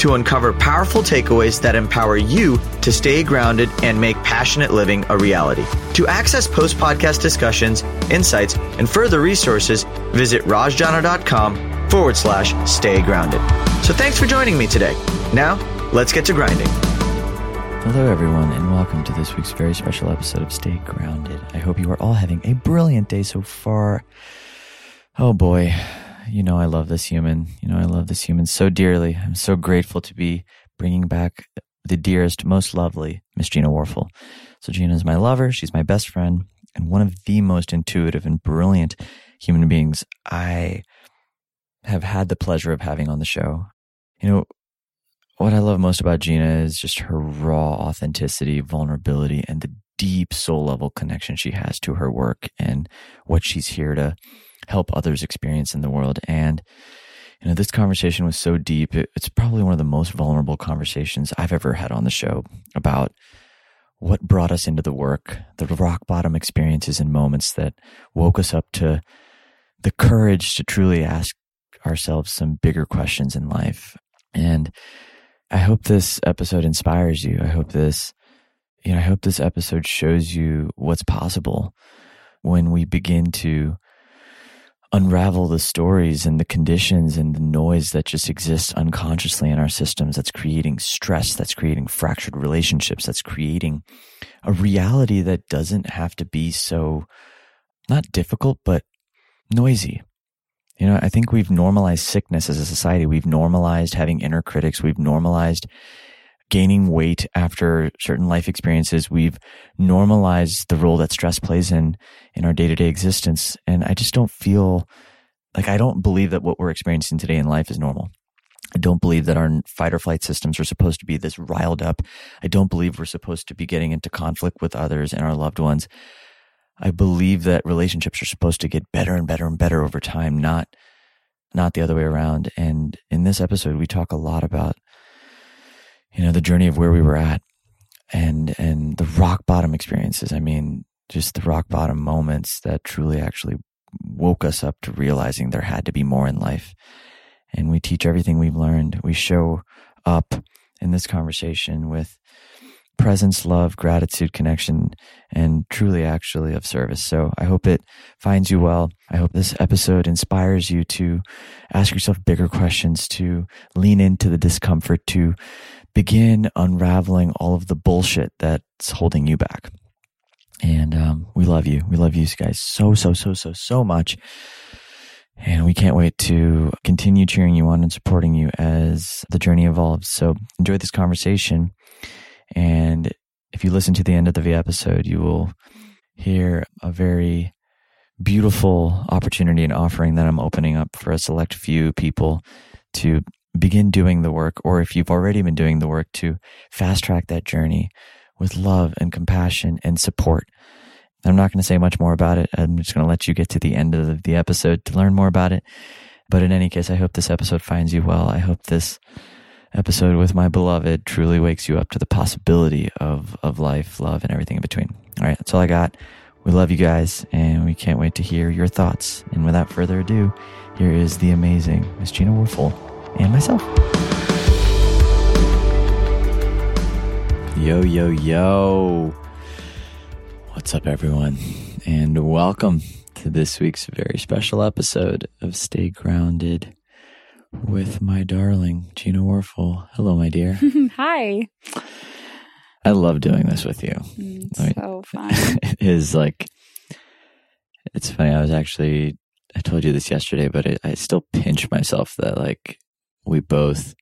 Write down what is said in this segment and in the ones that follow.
to uncover powerful takeaways that empower you to stay grounded and make passionate living a reality. To access post podcast discussions, insights, and further resources, visit rajjana.com forward slash stay grounded. So thanks for joining me today. Now, let's get to grinding. Hello, everyone, and welcome to this week's very special episode of Stay Grounded. I hope you are all having a brilliant day so far. Oh boy, you know I love this human. You know I love this human so dearly. I'm so grateful to be bringing back the dearest, most lovely Miss Gina Warfel. So Gina is my lover. She's my best friend and one of the most intuitive and brilliant human beings I have had the pleasure of having on the show. You know, what I love most about Gina is just her raw authenticity, vulnerability, and the deep soul level connection she has to her work and what she's here to help others experience in the world. And, you know, this conversation was so deep. it's probably one of the most vulnerable conversations I've ever had on the show about what brought us into the work, the rock bottom experiences and moments that woke us up to the courage to truly ask ourselves some bigger questions in life. And I hope this episode inspires you. I hope this, you know, I hope this episode shows you what's possible when we begin to unravel the stories and the conditions and the noise that just exists unconsciously in our systems that's creating stress, that's creating fractured relationships, that's creating a reality that doesn't have to be so not difficult, but noisy. You know, I think we've normalized sickness as a society. We've normalized having inner critics. We've normalized gaining weight after certain life experiences. We've normalized the role that stress plays in, in our day to day existence. And I just don't feel like I don't believe that what we're experiencing today in life is normal. I don't believe that our fight or flight systems are supposed to be this riled up. I don't believe we're supposed to be getting into conflict with others and our loved ones. I believe that relationships are supposed to get better and better and better over time, not not the other way around. And in this episode, we talk a lot about you know the journey of where we were at and and the rock bottom experiences. I mean, just the rock bottom moments that truly actually woke us up to realizing there had to be more in life. And we teach everything we've learned. We show up in this conversation with presence, love, gratitude, connection, and truly actually of service. So I hope it finds you well. I hope this episode inspires you to ask yourself bigger questions, to lean into the discomfort, to begin unraveling all of the bullshit that's holding you back. And um, we love you. We love you guys so, so, so, so, so much. And we can't wait to continue cheering you on and supporting you as the journey evolves. So enjoy this conversation. And if you listen to the end of the episode, you will hear a very beautiful opportunity and offering that I'm opening up for a select few people to begin doing the work, or if you've already been doing the work, to fast track that journey with love and compassion and support. I'm not going to say much more about it. I'm just going to let you get to the end of the episode to learn more about it. But in any case, I hope this episode finds you well. I hope this episode with my beloved truly wakes you up to the possibility of, of life, love, and everything in between. All right, that's all I got. We love you guys, and we can't wait to hear your thoughts. And without further ado, here is the amazing Miss Gina Warfel and myself. Yo, yo, yo. What's up, everyone? And welcome to this week's very special episode of Stay Grounded with my darling Gina Warfel. Hello, my dear. Hi. I love doing this with you. It's I mean, so fun. it is like, it's funny. I was actually, I told you this yesterday, but it, I still pinch myself that like we both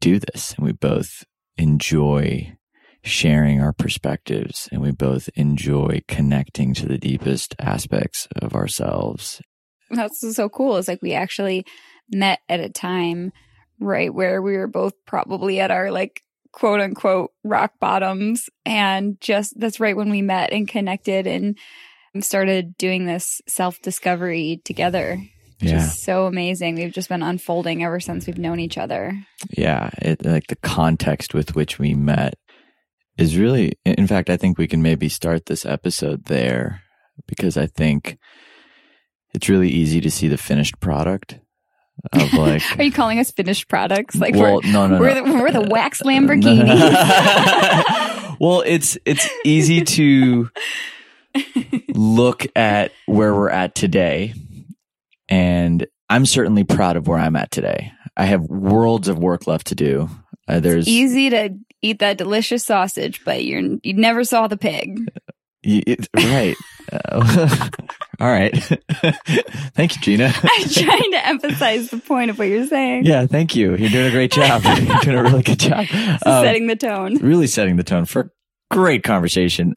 do this and we both enjoy sharing our perspectives and we both enjoy connecting to the deepest aspects of ourselves. That's so cool. It's like we actually met at a time right where we were both probably at our like quote unquote rock bottoms. And just that's right when we met and connected and started doing this self discovery together. Which Yeah. is so amazing. We've just been unfolding ever since we've known each other. Yeah. It, like the context with which we met is really, in fact, I think we can maybe start this episode there because I think it's really easy to see the finished product of like. Are you calling us finished products? Like well, we're no, no, we're no. the, we're the wax Lamborghini. well, it's it's easy to look at where we're at today, and I'm certainly proud of where I'm at today. I have worlds of work left to do. Uh, there's Easy to eat that delicious sausage, but you're you never saw the pig. it- right. Uh, all right. thank you, Gina. I'm trying to emphasize the point of what you're saying. yeah, thank you. You're doing a great job. You're doing a really good job. Um, Setting the tone. really setting the tone for a great conversation.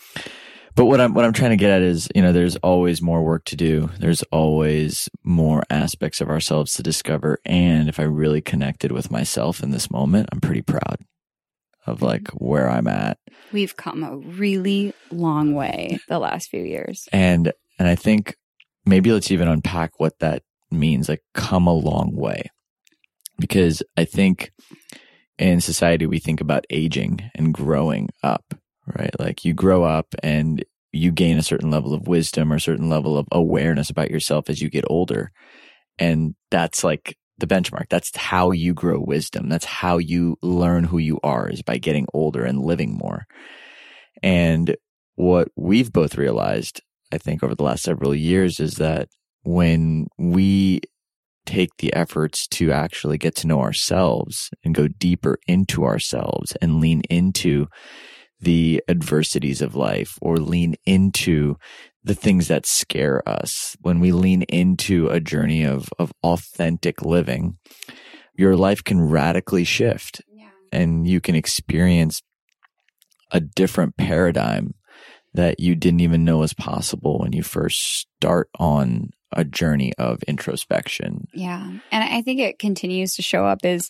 But what I'm what I'm trying to get at is, you know, there's always more work to do. There's always more aspects of ourselves to discover. And if I really connected with myself in this moment, I'm pretty proud of mm-hmm. like where I'm at. We've come a really long way the last few years. And and I think maybe let's even unpack what that means, like come a long way. Because I think in society we think about aging and growing up, right? Like you grow up and you gain a certain level of wisdom or a certain level of awareness about yourself as you get older. And that's like the benchmark. That's how you grow wisdom. That's how you learn who you are is by getting older and living more. And what we've both realized, I think, over the last several years is that when we take the efforts to actually get to know ourselves and go deeper into ourselves and lean into the adversities of life or lean into the things that scare us, when we lean into a journey of, of authentic living, your life can radically shift Yeah. and you can experience a different paradigm that you didn't even know was possible when you first start on a journey of introspection. Yeah. And I think it continues to show up as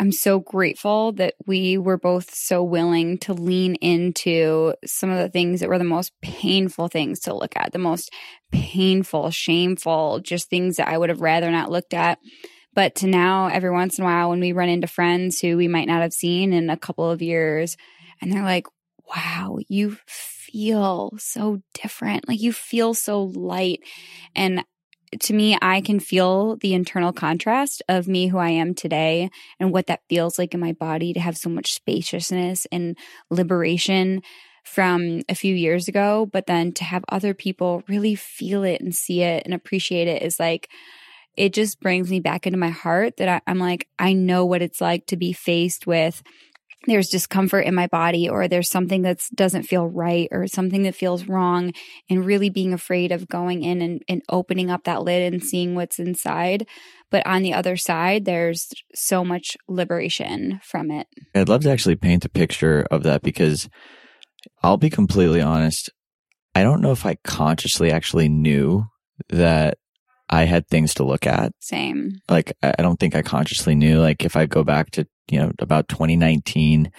I'm so grateful that we were both so willing to lean into some of the things that were the most painful things to look at, the most painful, shameful, just things that I would have rather not looked at. But to now, every once in a while, when we run into friends who we might not have seen in a couple of years, and they're like, wow, you feel so different. Like you feel so light. And to me, I can feel the internal contrast of me, who I am today, and what that feels like in my body to have so much spaciousness and liberation from a few years ago. But then to have other people really feel it and see it and appreciate it is like, it just brings me back into my heart that I, I'm like, I know what it's like to be faced with there's discomfort in my body or there's something that doesn't feel right or something that feels wrong and really being afraid of going in and, and opening up that lid and seeing what's inside but on the other side there's so much liberation from it I'd love to actually paint a picture of that because I'll be completely honest. I don't know if I consciously actually knew that I had things to look at. same Like, I don't think I consciously knew. Like, if I go back to, you know, about 2019,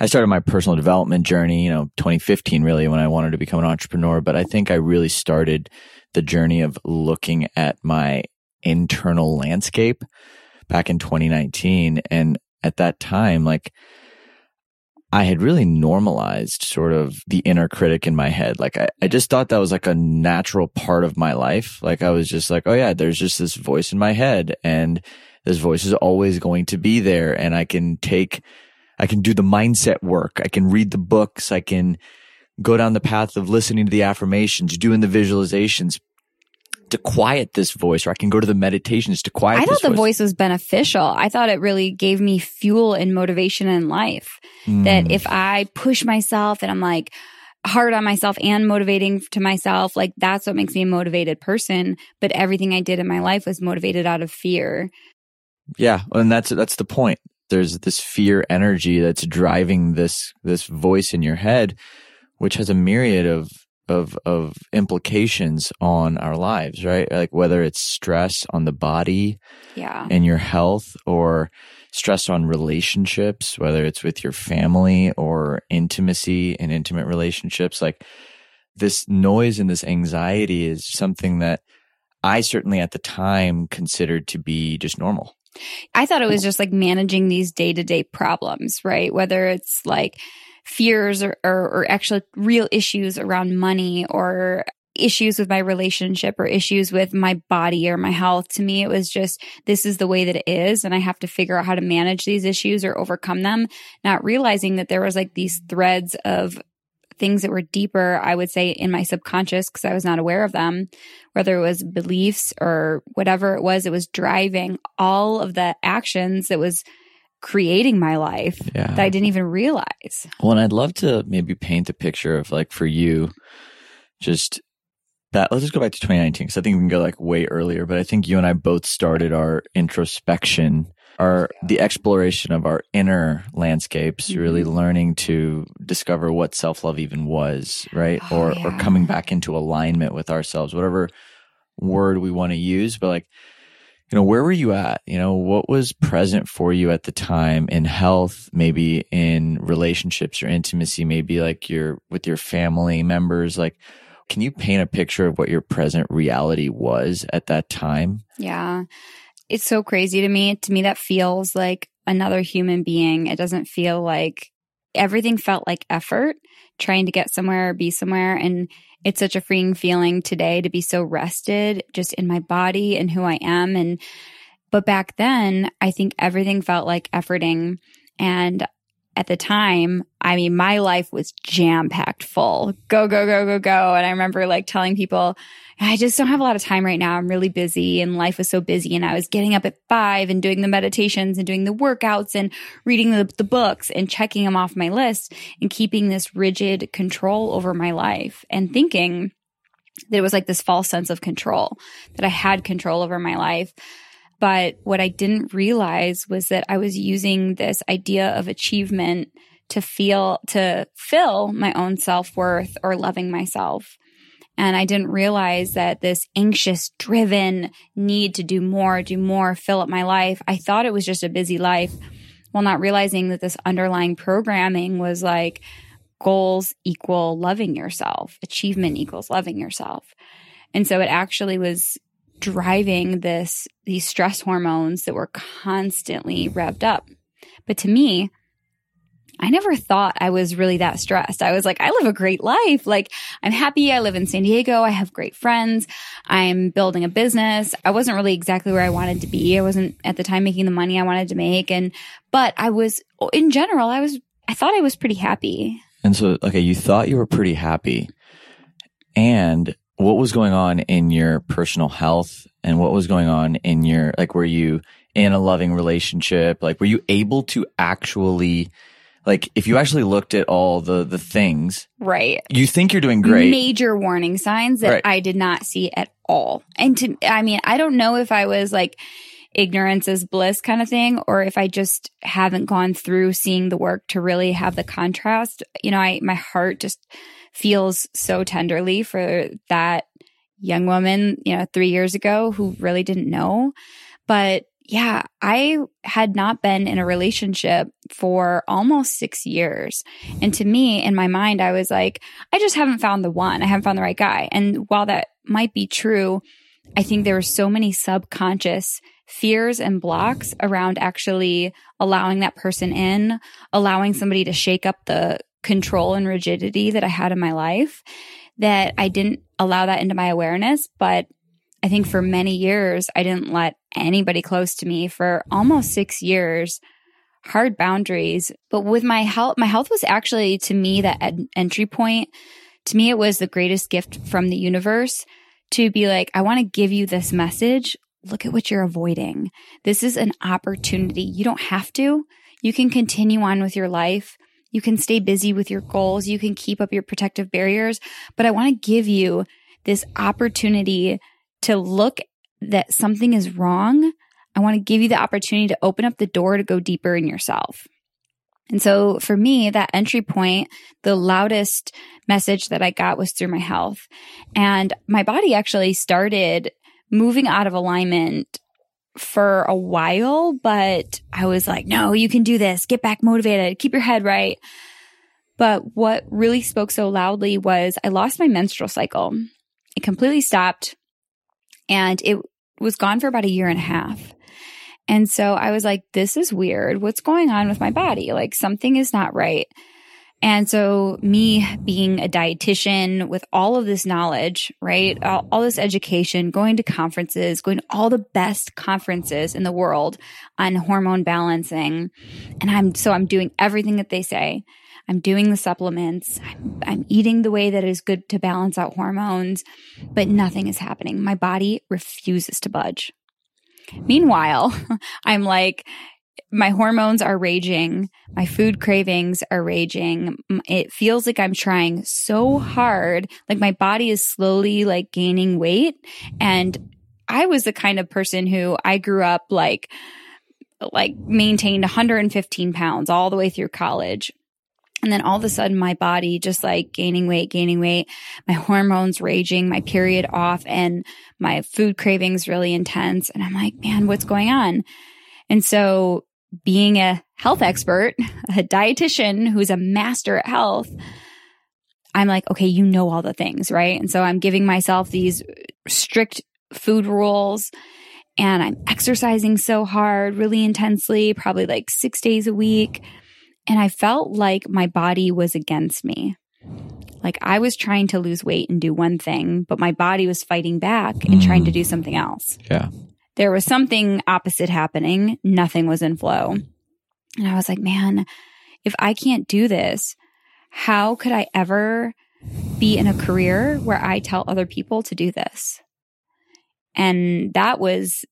I started my personal development journey, you know, 2015 really when I wanted to become an entrepreneur. But I think I really started the journey of looking at my internal landscape back in 2019. And at that time, like, I had really normalized sort of the inner critic in my head. Like I, I just thought that was like a natural part of my life. Like I was just like, oh yeah, there's just this voice in my head and this voice is always going to be there. And I can take, I can do the mindset work. I can read the books. I can go down the path of listening to the affirmations, doing the visualizations to quiet this voice, or I can go to the meditations to quiet i thought the voice was beneficial i thought it really gave me fuel and motivation in life Mm. that if I push myself and I'm like hard on myself and motivating to myself, like that's what makes me a motivated person. But everything I did in my life was motivated out of fear. Yeah, and that's that's the point. There's this fear energy that's driving this this voice in your head, which has a myriad of of of implications on our lives, right? Like whether it's stress on the body Yeah. and your health or stress on relationships, whether it's with your family or intimacy and intimate relationships. Like this noise and this anxiety is something that I certainly at the time considered to be just normal. I thought it was just like managing these day to day problems, right? Whether it's like fears or, or, or actual real issues around money or issues with my relationship or issues with my body or my health. To me, it was just, this is the way that it is. And I have to figure out how to manage these issues or overcome them, not realizing that there was like these threads of things that were deeper, I would say, in my subconscious because I was not aware of them, whether it was beliefs or whatever it was, it was driving all of the actions that was creating my life yeah. that I didn't even realize. Well, and I'd love to maybe paint a picture of like for you, just that let's just go back to 2019 because I think we can go like way earlier. But I think you and I both started our introspection, our the exploration of our inner landscapes, mm-hmm. really learning to discover what self love even was, right? Oh, or yeah. or coming back into alignment with ourselves, whatever word we want to use. But like, you know, where were you at? You know, what was present for you at the time in health, maybe in relationships or intimacy, maybe like your with your family members, like can you paint a picture of what your present reality was at that time? Yeah. It's so crazy to me. To me, that feels like another human being. It doesn't feel like everything felt like effort trying to get somewhere or be somewhere. And it's such a freeing feeling today to be so rested just in my body and who I am. And, but back then, I think everything felt like efforting. And at the time, I mean, my life was jam packed full. Go, go, go, go, go. And I remember like telling people, I just don't have a lot of time right now. I'm really busy and life was so busy. And I was getting up at five and doing the meditations and doing the workouts and reading the, the books and checking them off my list and keeping this rigid control over my life and thinking that it was like this false sense of control, that I had control over my life. But what I didn't realize was that I was using this idea of achievement to feel, to fill my own self worth or loving myself. And I didn't realize that this anxious, driven need to do more, do more, fill up my life. I thought it was just a busy life while not realizing that this underlying programming was like goals equal loving yourself, achievement equals loving yourself. And so it actually was driving this, these stress hormones that were constantly revved up. But to me, I never thought I was really that stressed. I was like, I live a great life. Like, I'm happy. I live in San Diego. I have great friends. I'm building a business. I wasn't really exactly where I wanted to be. I wasn't at the time making the money I wanted to make. And, but I was, in general, I was, I thought I was pretty happy. And so, okay, you thought you were pretty happy. And what was going on in your personal health and what was going on in your like were you in a loving relationship? Like were you able to actually like if you actually looked at all the the things right. you think you're doing great. Major warning signs that right. i did not see at all. And to i mean i don't know if i was like ignorance is bliss kind of thing or if i just haven't gone through seeing the work to really have the contrast. You know i my heart just feels so tenderly for that young woman, you know, three years ago who really didn't know. But yeah, I had not been in a relationship for almost six years. And to me, in my mind, I was like, I just haven't found the one. I haven't found the right guy. And while that might be true, I think there were so many subconscious fears and blocks around actually allowing that person in, allowing somebody to shake up the control and rigidity that I had in my life that I didn't allow that into my awareness. But I think for many years, I didn't let anybody close to me for almost six years. Hard boundaries. But with my health, my health was actually to me that ed- entry point. To me, it was the greatest gift from the universe to be like, I want to give you this message. Look at what you're avoiding. This is an opportunity. You don't have to. You can continue on with your life. You can stay busy with your goals. You can keep up your protective barriers. But I want to give you this opportunity to look that something is wrong. I want to give you the opportunity to open up the door to go deeper in yourself. And so for me, that entry point, the loudest message that I got was through my health. And my body actually started moving out of alignment for a while, but I was like, no, you can do this. Get back motivated. Keep your head right. But what really spoke so loudly was I lost my menstrual cycle. It completely stopped and it was gone for about a year and a half. And so I was like, this is weird. What's going on with my body? Like something is not right. And so me being a dietitian with all of this knowledge, right? All, all, this education, going to conferences, going to all the best conferences in the world on hormone balancing. And I'm, so I'm doing everything that they say. I'm doing the supplements. I'm, I'm eating the way that is good to balance out hormones, but nothing is happening. My body refuses to budge. Meanwhile, I'm like, my hormones are raging. My food cravings are raging. It feels like I'm trying so hard. Like my body is slowly like gaining weight. And I was the kind of person who I grew up like, like maintained 115 pounds all the way through college. And then all of a sudden my body just like gaining weight, gaining weight, my hormones raging, my period off and my food cravings really intense. And I'm like, man, what's going on? And so being a health expert, a dietitian who's a master at health, I'm like, okay, you know all the things, right? And so I'm giving myself these strict food rules and I'm exercising so hard, really intensely, probably like six days a week. And I felt like my body was against me. Like I was trying to lose weight and do one thing, but my body was fighting back and mm. trying to do something else. Yeah there was something opposite happening. Nothing was in flow. And I was like, man, if I can't do this, how could I ever be in a career where I tell other people to do this? And that was,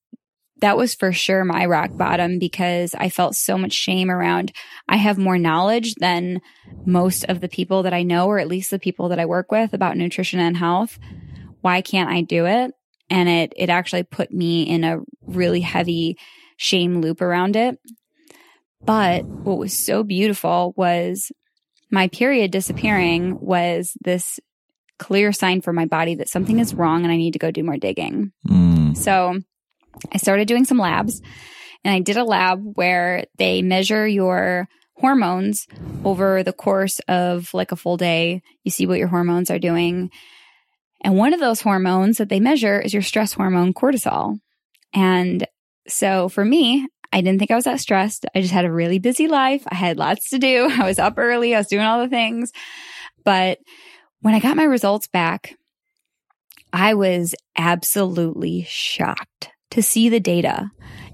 that was for sure my rock bottom because I felt so much shame around. I have more knowledge than most of the people that I know, or at least the people that I work with about nutrition and health. Why can't I do it? And it it actually put me in a really heavy shame loop around it. But what was so beautiful was my period disappearing was this clear sign for my body that something is wrong and I need to go do more digging. Mm. So I started doing some labs and I did a lab where they measure your hormones over the course of like a full day. You see what your hormones are doing. And one of those hormones that they measure is your stress hormone, cortisol. And so for me, I didn't think I was that stressed. I just had a really busy life. I had lots to do. I was up early. I was doing all the things. But when I got my results back, I was absolutely shocked to see the data.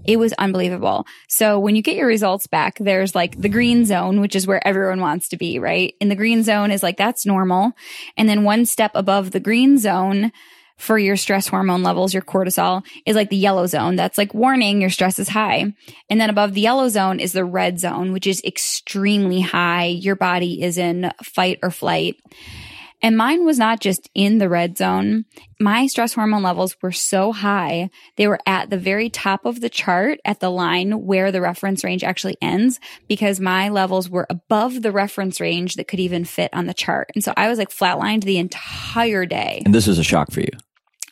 It was unbelievable. So when you get your results back, there's like the green zone, which is where everyone wants to be, right? And the green zone is like, that's normal. And then one step above the green zone for your stress hormone levels, your cortisol is like the yellow zone. That's like warning your stress is high. And then above the yellow zone is the red zone, which is extremely high. Your body is in fight or flight. And mine was not just in the red zone. My stress hormone levels were so high. They were at the very top of the chart at the line where the reference range actually ends because my levels were above the reference range that could even fit on the chart. And so I was like flatlined the entire day. And this was a shock for you.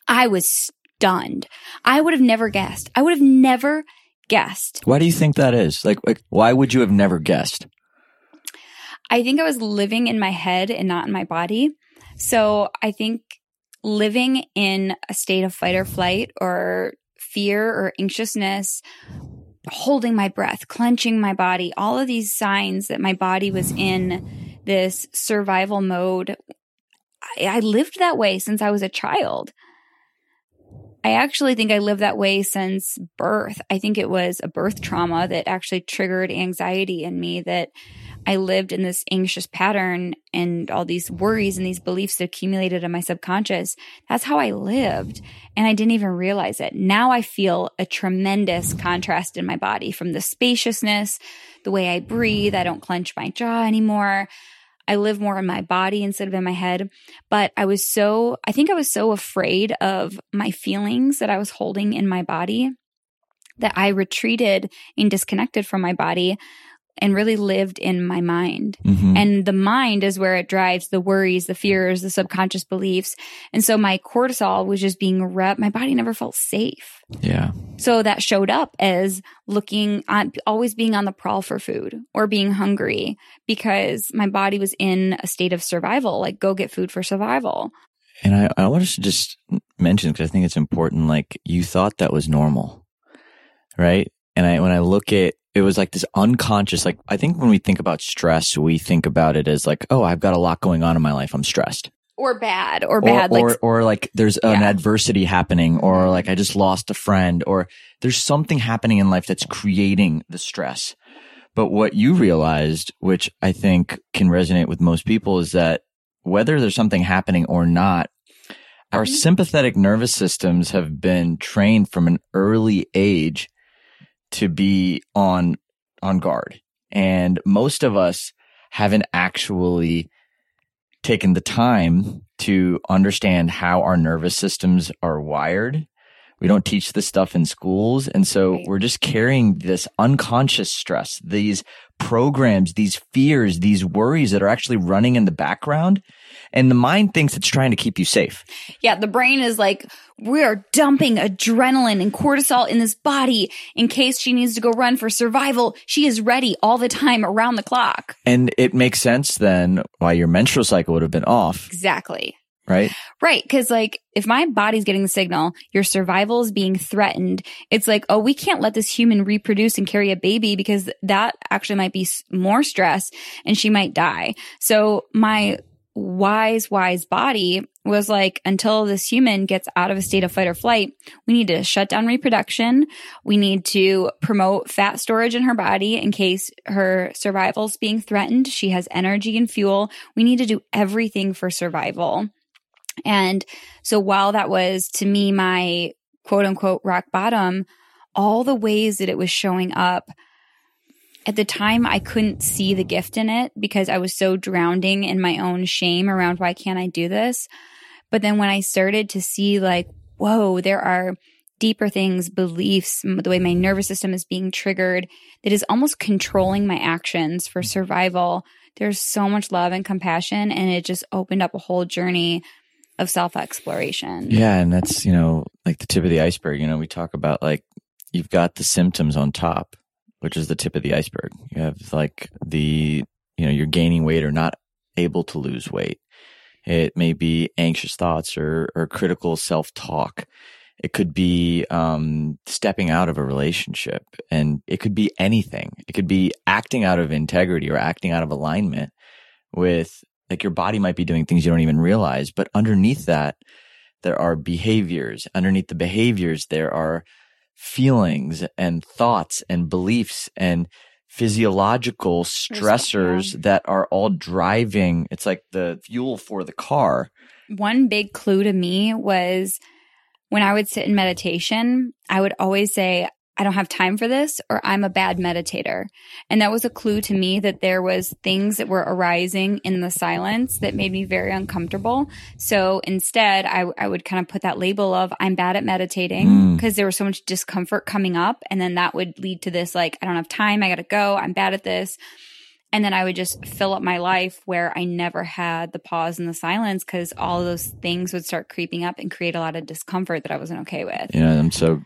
I was stunned. I would have never guessed. I would have never guessed. Why do you think that is? Like, like why would you have never guessed? I think I was living in my head and not in my body. So I think living in a state of fight or flight or fear or anxiousness, holding my breath, clenching my body, all of these signs that my body was in this survival mode. I, I lived that way since I was a child. I actually think I lived that way since birth. I think it was a birth trauma that actually triggered anxiety in me that I lived in this anxious pattern and all these worries and these beliefs accumulated in my subconscious. That's how I lived. And I didn't even realize it. Now I feel a tremendous contrast in my body from the spaciousness, the way I breathe. I don't clench my jaw anymore. I live more in my body instead of in my head. But I was so, I think I was so afraid of my feelings that I was holding in my body that I retreated and disconnected from my body and really lived in my mind. Mhm. And the mind is where it drives the worries, the fears, the subconscious beliefs. And so my cortisol was just being rep. My body never felt safe. yeah. So that showed up as looking on, always being on the prowl for food or being hungry because my body was in a state of survival, like go get food for survival. And I, I want to just mention because I think it's important. Like you thought that was normal, right? And I, when I look at, it was like this unconscious, like I think when we think about stress, we think about it as like, oh, I've got a lot going on in my life. I'm stressed. Or bad, or bad, or, like or, or like there's an Yeah. adversity happening or like I just lost a friend or there's something happening in life that's creating the stress. But what you realized, which I think can resonate with most people is that whether there's something happening or not, our Mhm. sympathetic nervous systems have been trained from an early age to be on on guard. And most of us haven't actually taken the time to understand how our nervous systems are wired. We don't teach this stuff in schools. And so Right. we're just carrying this unconscious stress, these programs, these fears, these worries that are actually running in the background. And the mind thinks it's trying to keep you safe. Yeah, the brain is like, we are dumping adrenaline and cortisol in this body in case she needs to go run for survival. She is ready all the time around the clock. And it makes sense then why your menstrual cycle would have been off, Exactly. right? Right. Cause like if my body's getting the signal, your survival is being threatened. It's like, oh, we can't let this human reproduce and carry a baby because that actually might be more stress and she might die. So my wise, wise body was like, until this human gets out of a state of fight or flight, we need to shut down reproduction. We need to promote fat storage in her body in case her survival's being threatened. She has energy and fuel. We need to do everything for survival. And so while that was to me my quote unquote rock bottom, all the ways that it was showing up at the time I couldn't see the gift in it because I was so drowning in my own shame around why can't I do this? But then when I started to see like, whoa, there are deeper things, beliefs, the way my nervous system is being triggered that is almost controlling my actions for survival. There's so much love and compassion and it just opened up a whole journey of self exploration. Yeah, and that's, you know, like the tip of the iceberg. You know, we talk about like you've got the symptoms on top, which is the tip of the iceberg. You have like the, you know, you're gaining weight or not able to lose weight. It may be anxious thoughts or, or critical self talk. It could be um, stepping out of a relationship, and it could be anything. It could be acting out of integrity or acting out of alignment with like your body might be doing things you don't even realize, but underneath that, there are behaviors. Underneath the behaviors, there are feelings and thoughts and beliefs and physiological stressors that are all driving. It's like the fuel for the car. One big clue to me was when I would sit in meditation, I would always say, I don't have time for this or I'm a bad meditator. And that was a clue to me that there was things that were arising in the silence that made me very uncomfortable. So instead, I, I would kind of put that label of I'm bad at meditating Mm. because there was so much discomfort coming up. And then that would lead to this like, I don't have time. I got to go. I'm bad at this. And then I would just fill up my life where I never had the pause and the silence because all those things would start creeping up and create a lot of discomfort that I wasn't okay with. You know, I'm so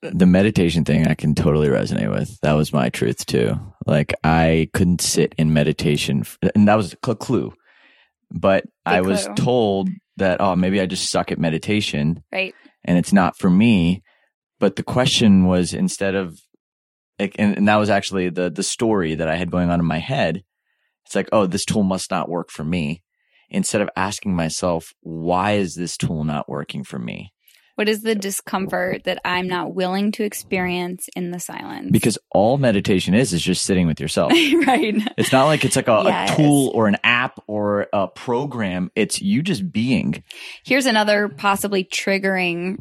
the meditation thing I can totally resonate with. That was my truth too. Like I couldn't sit in meditation, and that was a clue. But I was clue. told that oh maybe I just suck at meditation Right. and it's not for me. But the question was instead of like, and, and that was actually the the story that I had going on in my head. It's like oh this tool must not work for me. Instead of asking myself why is this tool not working for me? What is the discomfort that I'm not willing to experience in the silence? Because all meditation is is just sitting with yourself. right. It's not like it's like a, Yes. a tool or an app or a program. It's you just being. Here's another possibly triggering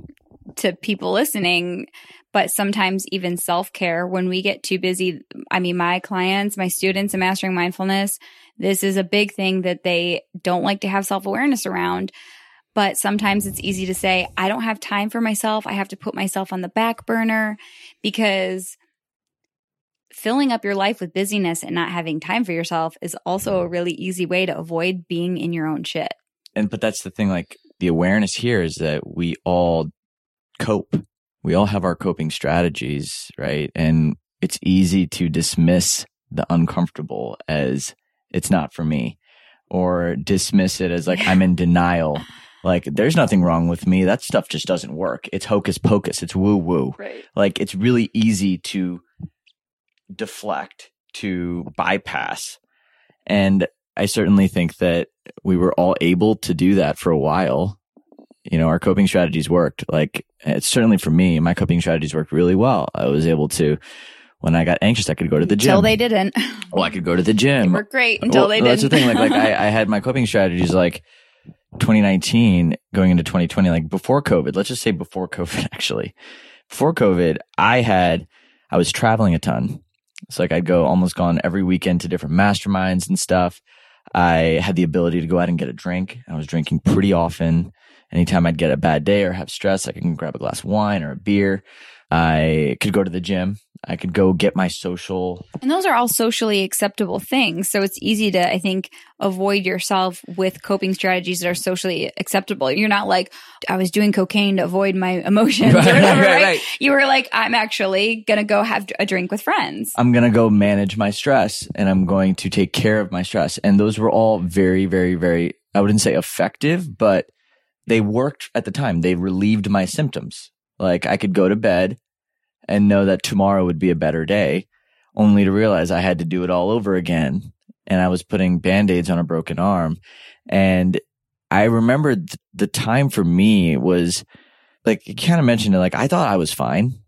to people listening, but sometimes even self care when we get too busy. I mean, my clients, my students in mastering mindfulness, this is a big thing that they don't like to have self awareness around. But sometimes it's easy to say, I don't have time for myself. I have to put myself on the back burner because filling up your life with busyness and not having time for yourself is also a really easy way to avoid being in your own shit. And but that's the thing, like the awareness here is that we all cope. We all have our coping strategies, right? And it's easy to dismiss the uncomfortable as it's not for me or dismiss it as like I'm in denial. Like there's nothing wrong with me. That stuff just doesn't work. It's hocus pocus. It's woo woo. Right. Like it's really easy to deflect, to bypass. And I certainly think that we were all able to do that for a while. You know, our coping strategies worked. Like it's certainly for me, my coping strategies worked really well. I was able to when I got anxious, I could go to the gym. Until they didn't. Well, I could go to the gym. They were great until Well, they didn't. That's the thing. Like, like I, I had my coping strategies like 2019 going into 2020, like before COVID. Let's just say before COVID, actually. Before COVID, I had, I was traveling a ton. It's like I'd go almost gone every weekend to different masterminds and stuff. I had the ability to go out and get a drink. I was drinking pretty often. Anytime I'd get a bad day or have stress, I can grab a glass of wine or a beer. I could go to the gym. I could go get my social And those are all socially acceptable things. So it's easy to, I think, avoid yourself with coping strategies that are socially acceptable. You're not like, I was doing cocaine to avoid my emotions Right, or whatever, right, right? right. You were like, I'm actually going to go have a drink with friends. I'm going to go manage my stress and I'm going to take care of my stress. And those were all very, very, very, I wouldn't say effective, but they worked at the time. They relieved my symptoms. Like I could go to bed and know that tomorrow would be a better day, only to realize I had to do it all over again. And I was putting band aids on a broken arm. And I remember th- the time for me was like, you kind of mentioned it, like I thought I was fine.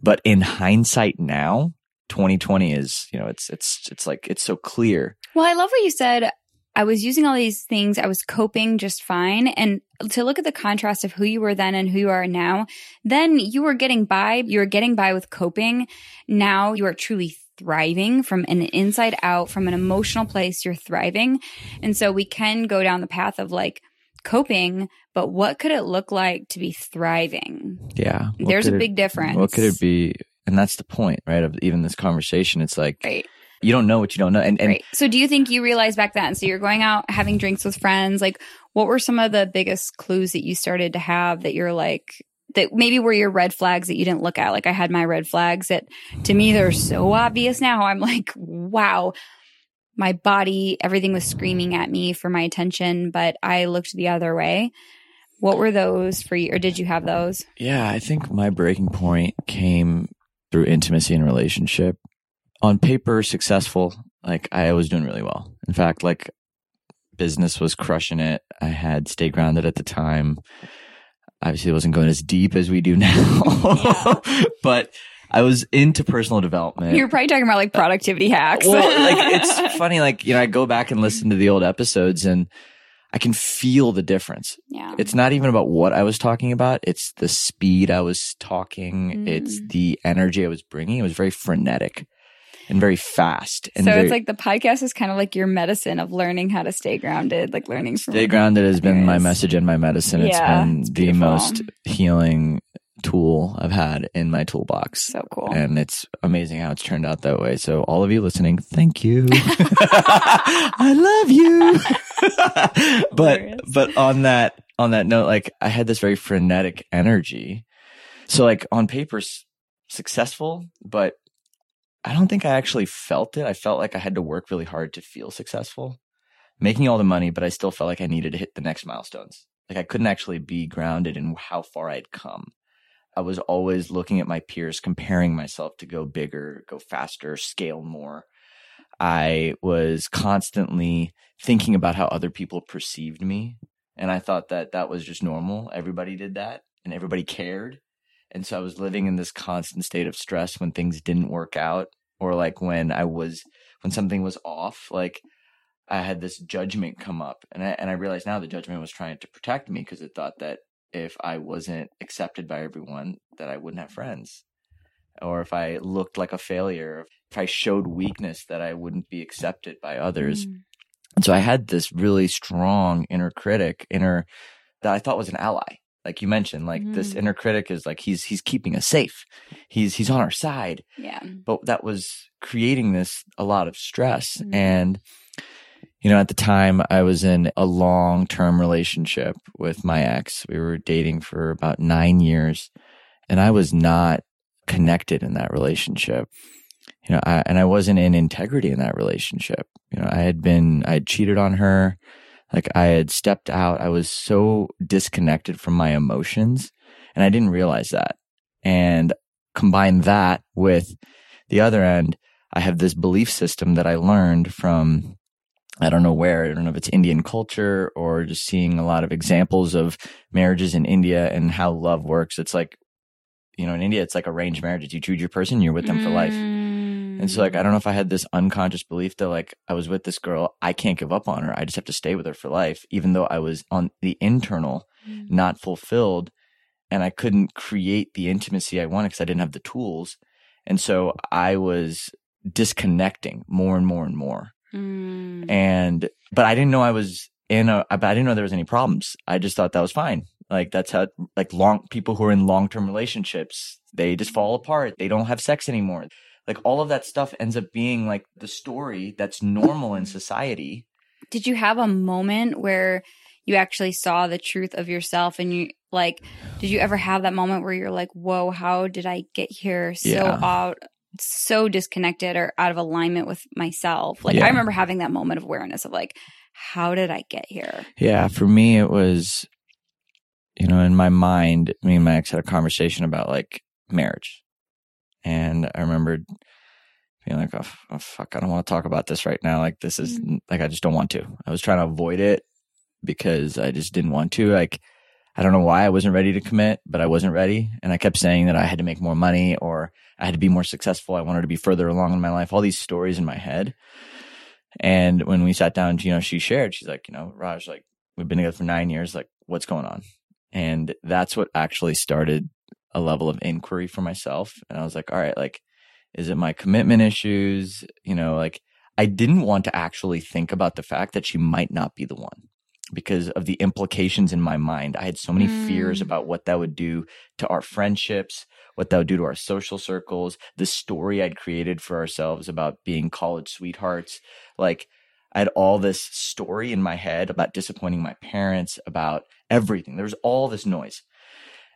But in hindsight now, 2020 is, you know, it's, it's, it's like, it's so clear. Well, I love what you said. I was using all these things. I was coping just fine. And to look at the contrast of who you were then and who you are now, then you were getting by. You were getting by with coping. Now you are truly thriving from an inside out, from an emotional place. You're thriving. And so we can go down the path of like coping, but what could it look like to be thriving? Yeah. There's a could it- big difference. What could it be? And that's the point, right? Of even this conversation. It's like, Right. You don't know what you don't know. And, and Right. So do you think you realized back then? So you're going out having drinks with friends. Like, what were some of the biggest clues that you started to have that you're like, that maybe were your red flags that you didn't look at? Like, I had my red flags that to me, they're so obvious now. I'm like, wow, my body, everything was screaming at me for my attention, but I looked the other way. What were those for you? Or did you have those? Yeah, I think my breaking point came through intimacy and relationship. On paper, successful. Like I was doing really well. In fact, like business was crushing it. I had Stay Grounded at the time. Obviously, it wasn't going as deep as we do now, but I was into personal development. You're probably talking about like productivity hacks. well, like it's funny. Like you know, I go back and listen to the old episodes, and I can feel the difference yeah. it's not even about what I was talking about. It's the speed I was talking. Mm. It's the energy I was bringing. It was very frenetic and very fast. And so very, it's like the podcast is kind of like your medicine of learning how to stay grounded, like learning stay grounded has been my message and my medicine. It's been the beautiful. most healing tool I've had in my toolbox. So cool. And it's amazing how it's turned out that way. So all of you listening, thank you. I love you. but but on that on that note, like I had this very frenetic energy. So like on paper successful, but I don't think I actually felt it. I felt like I had to work really hard to feel successful. Making all the money, but I still felt like I needed to hit the next milestones. Like I couldn't actually be grounded in how far I'd come. I was always looking at my peers, comparing myself to go bigger, go faster, scale more. I was constantly thinking about how other people perceived me. And I thought that that was just normal. Everybody did that and everybody cared. And so I was living in this constant state of stress when things didn't work out or like when I was, when something was off. Like I had this judgment come up and I, and I realized now the judgment was trying to protect me because it thought that if I wasn't accepted by everyone, that I wouldn't have friends. Or if I looked like a failure, if I showed weakness, that I wouldn't be accepted by others. Mm. And so I had this really strong inner critic, inner that I thought was an ally. Like you mentioned, like this Mm. inner critic is like he's he's keeping us safe. He's he's on our side. Yeah. But that was creating this a lot of stress. Mhm. And you know, at the time I was in a long term relationship with my ex. We were dating for about nine years and I was not connected in that relationship. You know, I, and I wasn't in integrity in that relationship. You know, I had been, I had cheated on her. Like I had stepped out. I was so disconnected from my emotions and I didn't realize that. And combine that with the other end, I have this belief system that I learned from, I don't know where, I don't know if it's Indian culture or just seeing a lot of examples of marriages in India and how love works. It's like, you know, in India, it's like arranged marriages. You choose your person, you're with them for life. Mm. And so, like, I don't know if I had this unconscious belief that, like, I was with this girl, I can't give up on her. I just have to stay with her for life, even though I was on the internal, Mm. not fulfilled, and I couldn't create the intimacy I wanted because I didn't have the tools. And so I was disconnecting more and more and more. Mm. And, but I didn't know I was in a, but I didn't know there was any problems. I just thought that was fine. Like, that's how, like, long, people who are in long term relationships, they just fall apart. They don't have sex anymore like all of that stuff ends up being like the story that's normal in society. Did you have a moment where you actually saw the truth of yourself and you like did you ever have that moment where you're like, "Whoa, how did I get here so Yeah. out so disconnected or out of alignment with myself?" Like Yeah. I remember having that moment of awareness of like, "How did I get here?" Yeah, for me it was you know, in my mind, me and my ex had a conversation about like marriage. And I remembered being like, oh, oh, fuck, I don't want to talk about this right now. Like, this is mm. like, I just don't want to. I was trying to avoid it because I just didn't want to. Like, I don't know why I wasn't ready to commit, but I wasn't ready. And I kept saying that I had to make more money or I had to be more successful. I wanted to be further along in my life, all these stories in my head. And when we sat down, you know, she shared, she's like, you know, Raj, like, we've been together for nine years. Like, what's going on? And that's what actually started a level of inquiry for myself. And I was like, all right, like, is it my commitment issues? You know, like, I didn't want to actually think about the fact that she might not be the one because of the implications in my mind. I had so many fears Mm. about what that would do to our friendships, what that would do to our social circles, the story I'd created for ourselves about being college sweethearts. Like, I had all this story in my head about disappointing my parents, about everything. There was all this noise.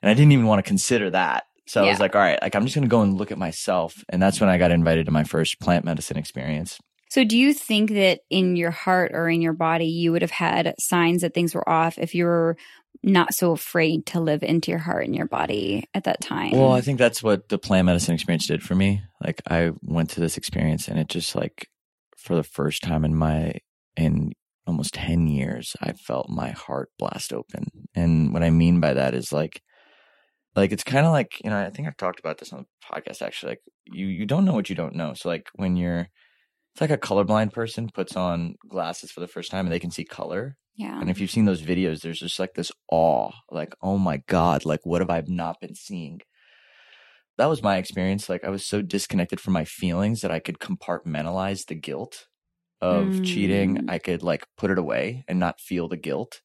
And I didn't even want to consider that. So I was like, all right, like I'm just going to go and look at myself. And that's when I got invited to my first plant medicine experience. So do you think that in your heart or in your body you would have had signs that things were off if you were not so afraid to live into your heart and your body at that time? Well, I think that's what the plant medicine experience did for me. Like I went to this experience and it just like for the first time in my in almost 10 years, I felt my heart blast open. And what I mean by that is like like it's kind of like, you know, I think I've talked about this on the podcast actually. Like you you don't know what you don't know. So like when you're it's like a colorblind person puts on glasses for the first time and they can see color. yeah. And if you've seen those videos, there's just like this awe, like, oh my God, like, what have I not been seeing? That was my experience. Like, I was so disconnected from my feelings that I could compartmentalize the guilt of cheating. Mm. I could like put it away and not feel the guilt.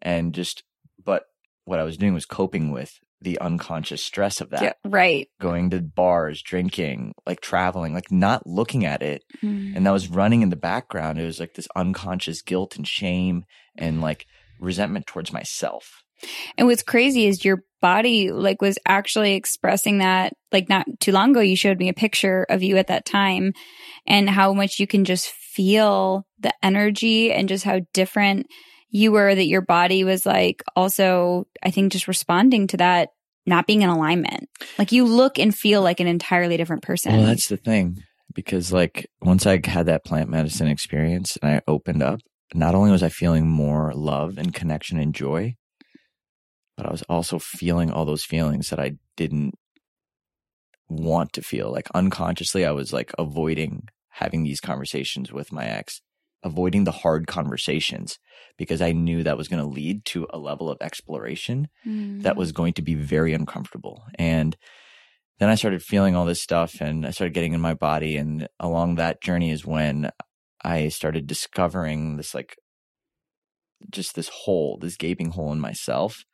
And just, but what I was doing was coping with the unconscious stress of that. Yeah, right. Going to bars, drinking, like traveling, like not looking at it Mm. and that was running in the background. It was like this unconscious guilt and shame and like resentment towards myself. And what's crazy is your body like was actually expressing that like not too long ago you showed me a picture of you at that time and how much you can just feel the energy and just how different you were that your body was like also I think just responding to that not being in alignment. Like you look and feel like an entirely different person. Well, that's the thing because like once I had that plant medicine experience and I opened up, not only was I feeling more love and connection and joy, but I was also feeling all those feelings that I didn't want to feel. Like unconsciously, I was like avoiding having these conversations with my ex, avoiding the hard conversations because I knew that was going to lead to a level of exploration Mm. that was going to be very uncomfortable. And then I started feeling all this stuff and I started getting in my body. And along that journey is when I started discovering this like just this hole, this gaping hole in myself.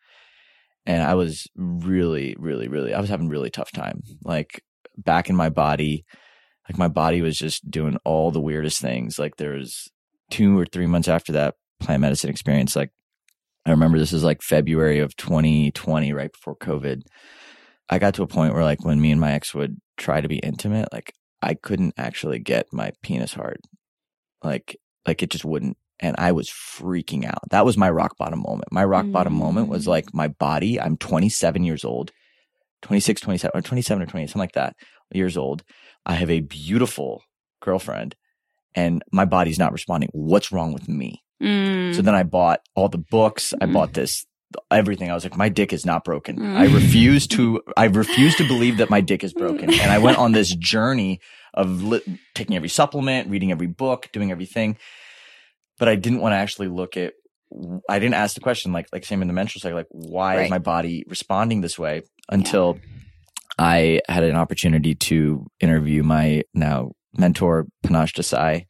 and I was really, really, really, I was having a really tough time. Like back in my body, like my body was just doing all the weirdest things. Like there was two or three months after that plant medicine experience. Like I remember this is like February of 2020, right before COVID. I got to a point where like when me and my ex would try to be intimate, like I couldn't actually get my penis hard. Like, like it just wouldn't. And I was freaking out. That was my rock bottom moment. My rock mm. bottom moment was like my body. I'm 27 years old, 26, 27, or 27 or 28, something like that years old. I have a beautiful girlfriend and my body's not responding. What's wrong with me? Mm. So then I bought all the books. I mm. bought this everything. I was like, my dick is not broken. Mm. I refuse to, I refuse to believe that my dick is broken. And I went on this journey of li- taking every supplement, reading every book, doing everything. But I didn't want to actually look at, I didn't ask the question, like, like same in the menstrual cycle, like, why right. is my body responding this way until yeah. I had an opportunity to interview my now mentor, Panache Desai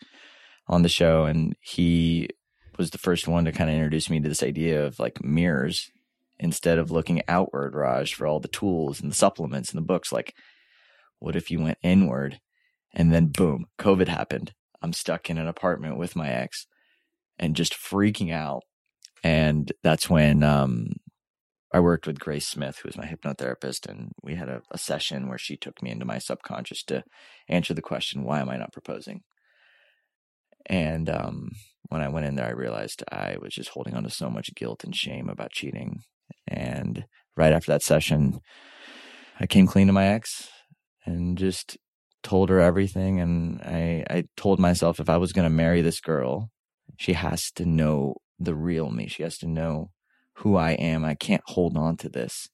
on the show. And he was the first one to kind of introduce me to this idea of like mirrors instead of looking outward, Raj, for all the tools and the supplements and the books. Like, what if you went inward and then boom, COVID happened? I'm stuck in an apartment with my ex and just freaking out. And that's when um, I worked with Grace Smith, who was my hypnotherapist, and we had a, a session where she took me into my subconscious to answer the question, why am I not proposing? And um, when I went in there, I realized I was just holding on to so much guilt and shame about cheating. And right after that session, I came clean to my ex and just told her everything. And I, I told myself if I was going to marry this girl, she has to know the real me. She has to know who I am. I can't hold on to this.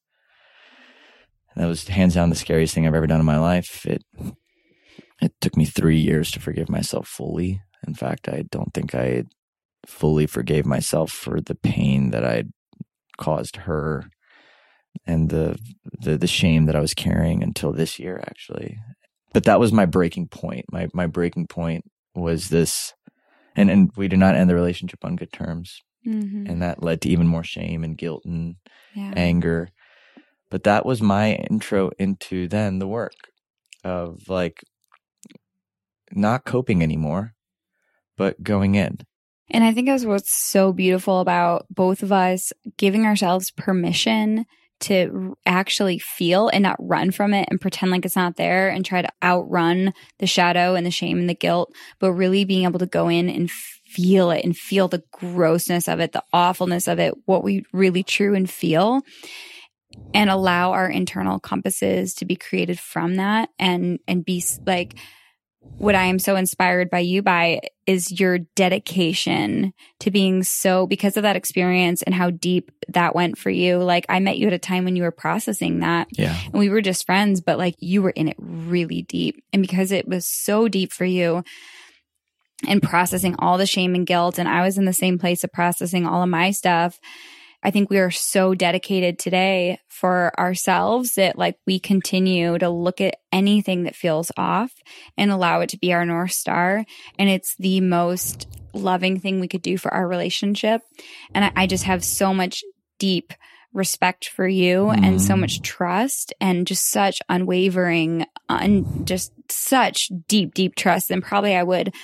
And that was hands down the scariest thing I've ever done in my life. It it took me three years to forgive myself fully. In fact, I don't think I fully forgave myself for the pain that I'd caused her and the, the the shame that I was carrying until this year actually. But that was my breaking point. My my breaking point was this and and we did not end the relationship on good terms. Mm-hmm. And that led to even more shame and guilt and yeah. anger. But that was my intro into then the work of like not coping anymore, but going in. And I think that's what's so beautiful about both of us giving ourselves permission to actually feel and not run from it and pretend like it's not there and try to outrun the shadow and the shame and the guilt, but really being able to go in and feel it and feel the grossness of it, the awfulness of it, what we really true and feel and allow our internal compasses to be created from that and and be like what I am so inspired by you by is your dedication to being so because of that experience and how deep that went for you. Like I met you at a time when you were processing that. Yeah. And we were just friends, but like you were in it really deep. And because it was so deep for you and processing all the shame and guilt, and I was in the same place of processing all of my stuff I think we are so dedicated today for ourselves that like we continue to look at anything that feels off and allow it to be our North Star. And it's the most loving thing we could do for our relationship. And I, I just have so much deep respect for you mm. and so much trust and just such unwavering, un, just such deep, deep trust. And probably I would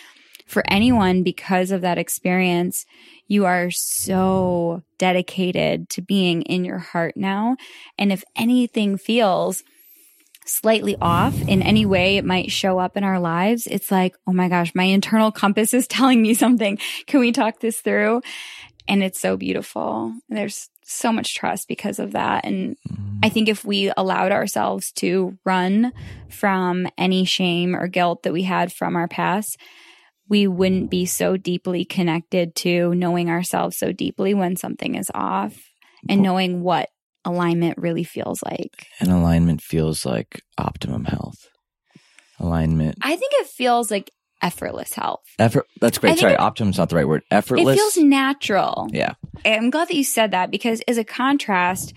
for anyone because of that experience you are so dedicated to being in your heart now. And if anything feels slightly off in any way it might show up in our lives, it's like, oh my gosh, my internal compass is telling me something. Can we talk this through? And it's so beautiful. There's so much trust because of that. And mm-hmm. I think if we allowed ourselves to run from any shame or guilt that we had from our past, we wouldn't be so deeply connected to knowing ourselves so deeply when something is off and knowing what alignment really feels like. And alignment feels like optimum health. Alignment. I think it feels like effortless health. Effort. That's great. Sorry, it, optimum's not the right word. Effortless. It feels natural. Yeah. I'm glad that you said that because as a contrast,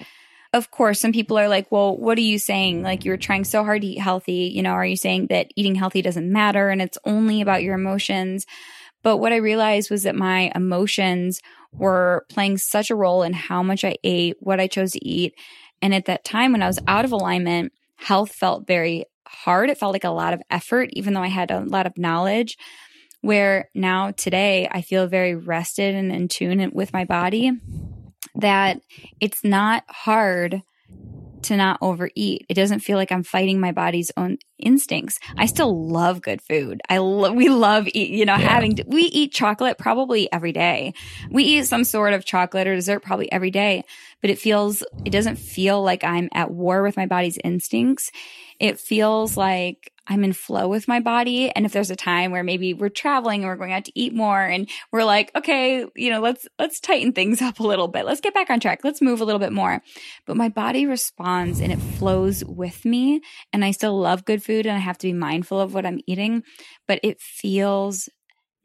of course, some people are like, well, what are you saying? Like, you're trying so hard to eat healthy. You know, are you saying that eating healthy doesn't matter and it's only about your emotions? But what I realized was that my emotions were playing such a role in how much I ate, what I chose to eat. And at that time when I was out of alignment, health felt very hard. It felt like a lot of effort, even though I had a lot of knowledge. Where now today I feel very rested and in tune with my body, that it's not hard to not overeat. It doesn't feel like I'm fighting my body's own instincts. I still love good food. I love, we love eat, you know, yeah. having, to, we eat chocolate probably every day. We eat some sort of chocolate or dessert probably every day, but it feels, it doesn't feel like I'm at war with my body's instincts. It feels like I'm in flow with my body. And if there's a time where maybe we're traveling and we're going out to eat more and we're like, okay, you know, let's, let's tighten things up a little bit. Let's get back on track. Let's move a little bit more. But my body responds and it flows with me. And I still love good food and I have to be mindful of what I'm eating, but it feels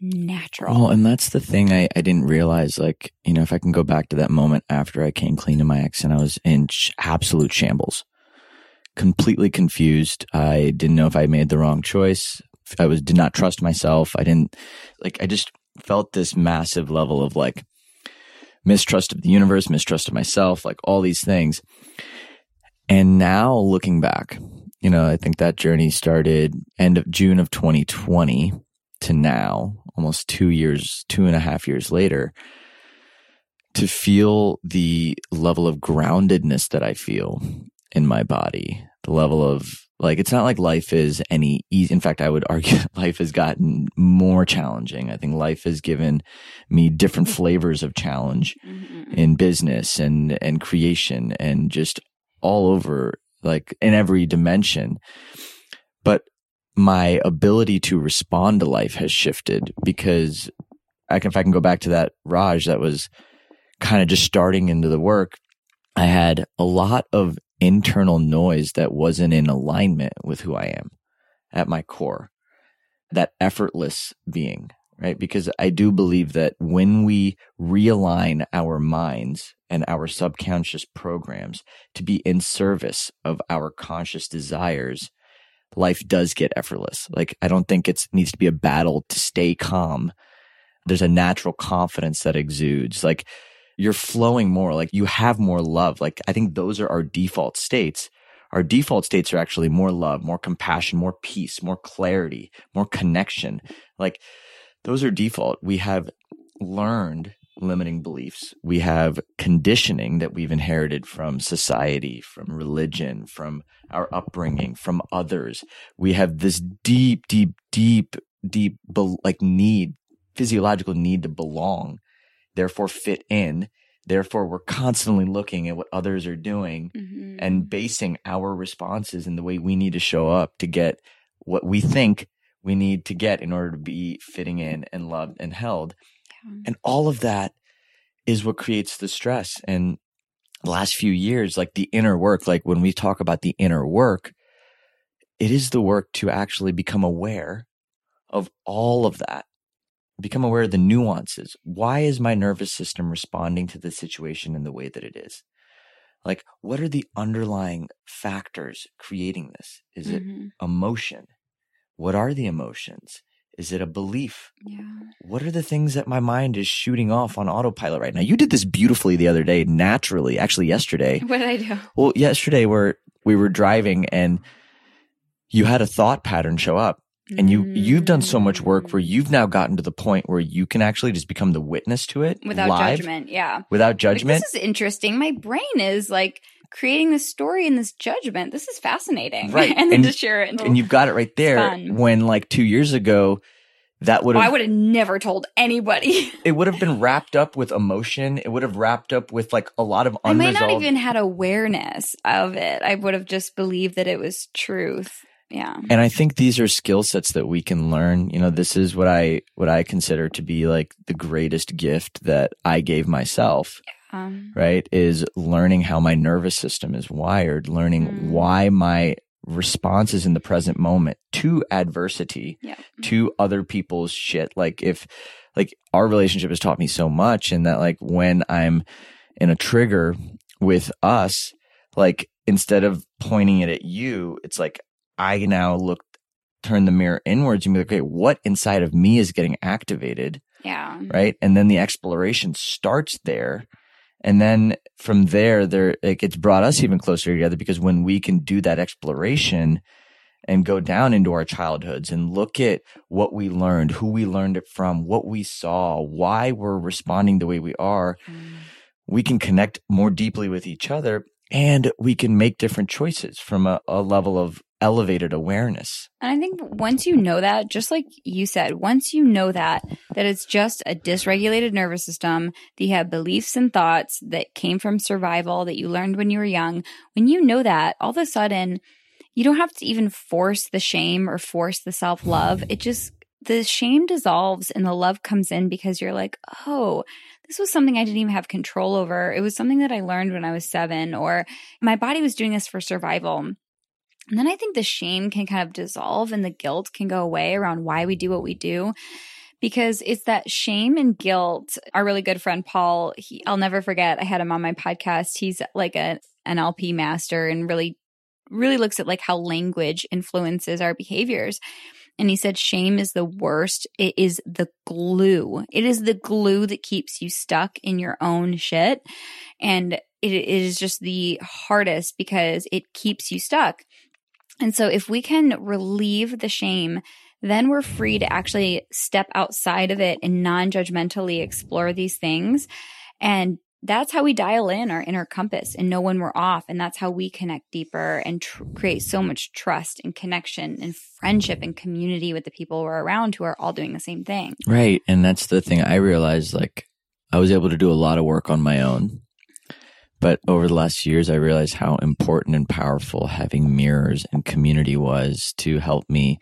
natural. Well, and that's the thing I, I didn't realize. Like, you know, if I can go back to that moment after I came clean to my ex and I was in sh- absolute shambles completely confused. I didn't know if I made the wrong choice. I was did not trust myself. I didn't like I just felt this massive level of like mistrust of the universe, mistrust of myself, like all these things. And now looking back, you know, I think that journey started end of June of 2020 to now, almost two years, two and a half years later, to feel the level of groundedness that I feel in my body. The level of like it's not like life is any easy in fact i would argue life has gotten more challenging. I think life has given me different flavors of challenge mm-hmm. in business and and creation and just all over like in every dimension. But my ability to respond to life has shifted because i can if i can go back to that raj that was kind of just starting into the work i had a lot of internal noise that wasn't in alignment with who I am at my core. That effortless being, right? Because I do believe that when we realign our minds and our subconscious programs to be in service of our conscious desires, life does get effortless. Like, I don't think it needs to be a battle to stay calm. There's a natural confidence that exudes. Like, you're flowing more, like you have more love. Like I think those are our default states. Our default states are actually more love, more compassion, more peace, more clarity, more connection. Like those are default. We have learned limiting beliefs. We have conditioning that we've inherited from society, from religion, from our upbringing, from others. We have this deep, deep, deep, deep, like need, physiological need to belong therefore fit in. Therefore, we're constantly looking at what others are doing mm-hmm. and basing our responses in the way we need to show up to get what we think we need to get in order to be fitting in and loved and held. Yeah. And all of that is what creates the stress. And the last few years, like the inner work, like when we talk about the inner work, it is the work to actually become aware of all of that become aware of the nuances. Why is my nervous system responding to the situation in the way that it is? Like, what are the underlying factors creating this? Is mm-hmm. it emotion? What are the emotions? Is it a belief? Yeah. What are the things that my mind is shooting off on autopilot right now? You did this beautifully the other day, naturally, actually yesterday. What did I do? Well, yesterday where we were driving and you had a thought pattern show up and you you've done so much work where mm. you've now gotten to the point where you can actually just become the witness to it without live, judgment yeah without judgment like, this is interesting my brain is like creating this story and this judgment this is fascinating right and then and, to share it and you've got it right there when like two years ago that would have oh, I would have never told anybody. it would have been wrapped up with emotion. It would have wrapped up with like a lot of unresolved. I might not even had awareness of it. I would have just believed that it was truth. Yeah. And I think these are skill sets that we can learn. You know, this is what I what I consider to be like the greatest gift that I gave myself. Um, right? Is learning how my nervous system is wired, learning mm. why my responses in the present moment to adversity, yeah. to other people's shit. Like if like our relationship has taught me so much and that like when I'm in a trigger with us, like instead of pointing it at you, it's like I now look turn the mirror inwards and be like, okay, what inside of me is getting activated? Yeah. Right. And then the exploration starts there. And then from there, there, it gets brought us even closer together because when we can do that exploration and go down into our childhoods and look at what we learned, who we learned it from, what we saw, why we're responding the way we are, Mm. we can connect more deeply with each other and we can make different choices from a, a level of elevated awareness. And I think once you know that, just like you said, once you know that, that it's just a dysregulated nervous system, that you have beliefs and thoughts that came from survival that you learned when you were young, when you know that, all of a sudden, you don't have to even force the shame or force the self love. It just, the shame dissolves and the love comes in because you're like, oh, this was something I didn't even have control over. It was something that I learned when I was seven, or my body was doing this for survival. And then I think the shame can kind of dissolve and the guilt can go away around why we do what we do. Because it's that shame and guilt. Our really good friend Paul, he, I'll never forget, I had him on my podcast. He's like a NLP master and really, really looks at like how language influences our behaviors. And he said, shame is the worst. It is the glue. It is the glue that keeps you stuck in your own shit. And it is just the hardest because it keeps you stuck. And so if we can relieve the shame, then we're free to actually step outside of it and non judgmentally explore these things. And that's how we dial in our inner compass and know when we're off. And that's how we connect deeper and tr- create so much trust and connection and friendship and community with the people we're around who are all doing the same thing. Right. And that's the thing I realized like I was able to do a lot of work on my own. But over the last years, I realized how important and powerful having mirrors and community was to help me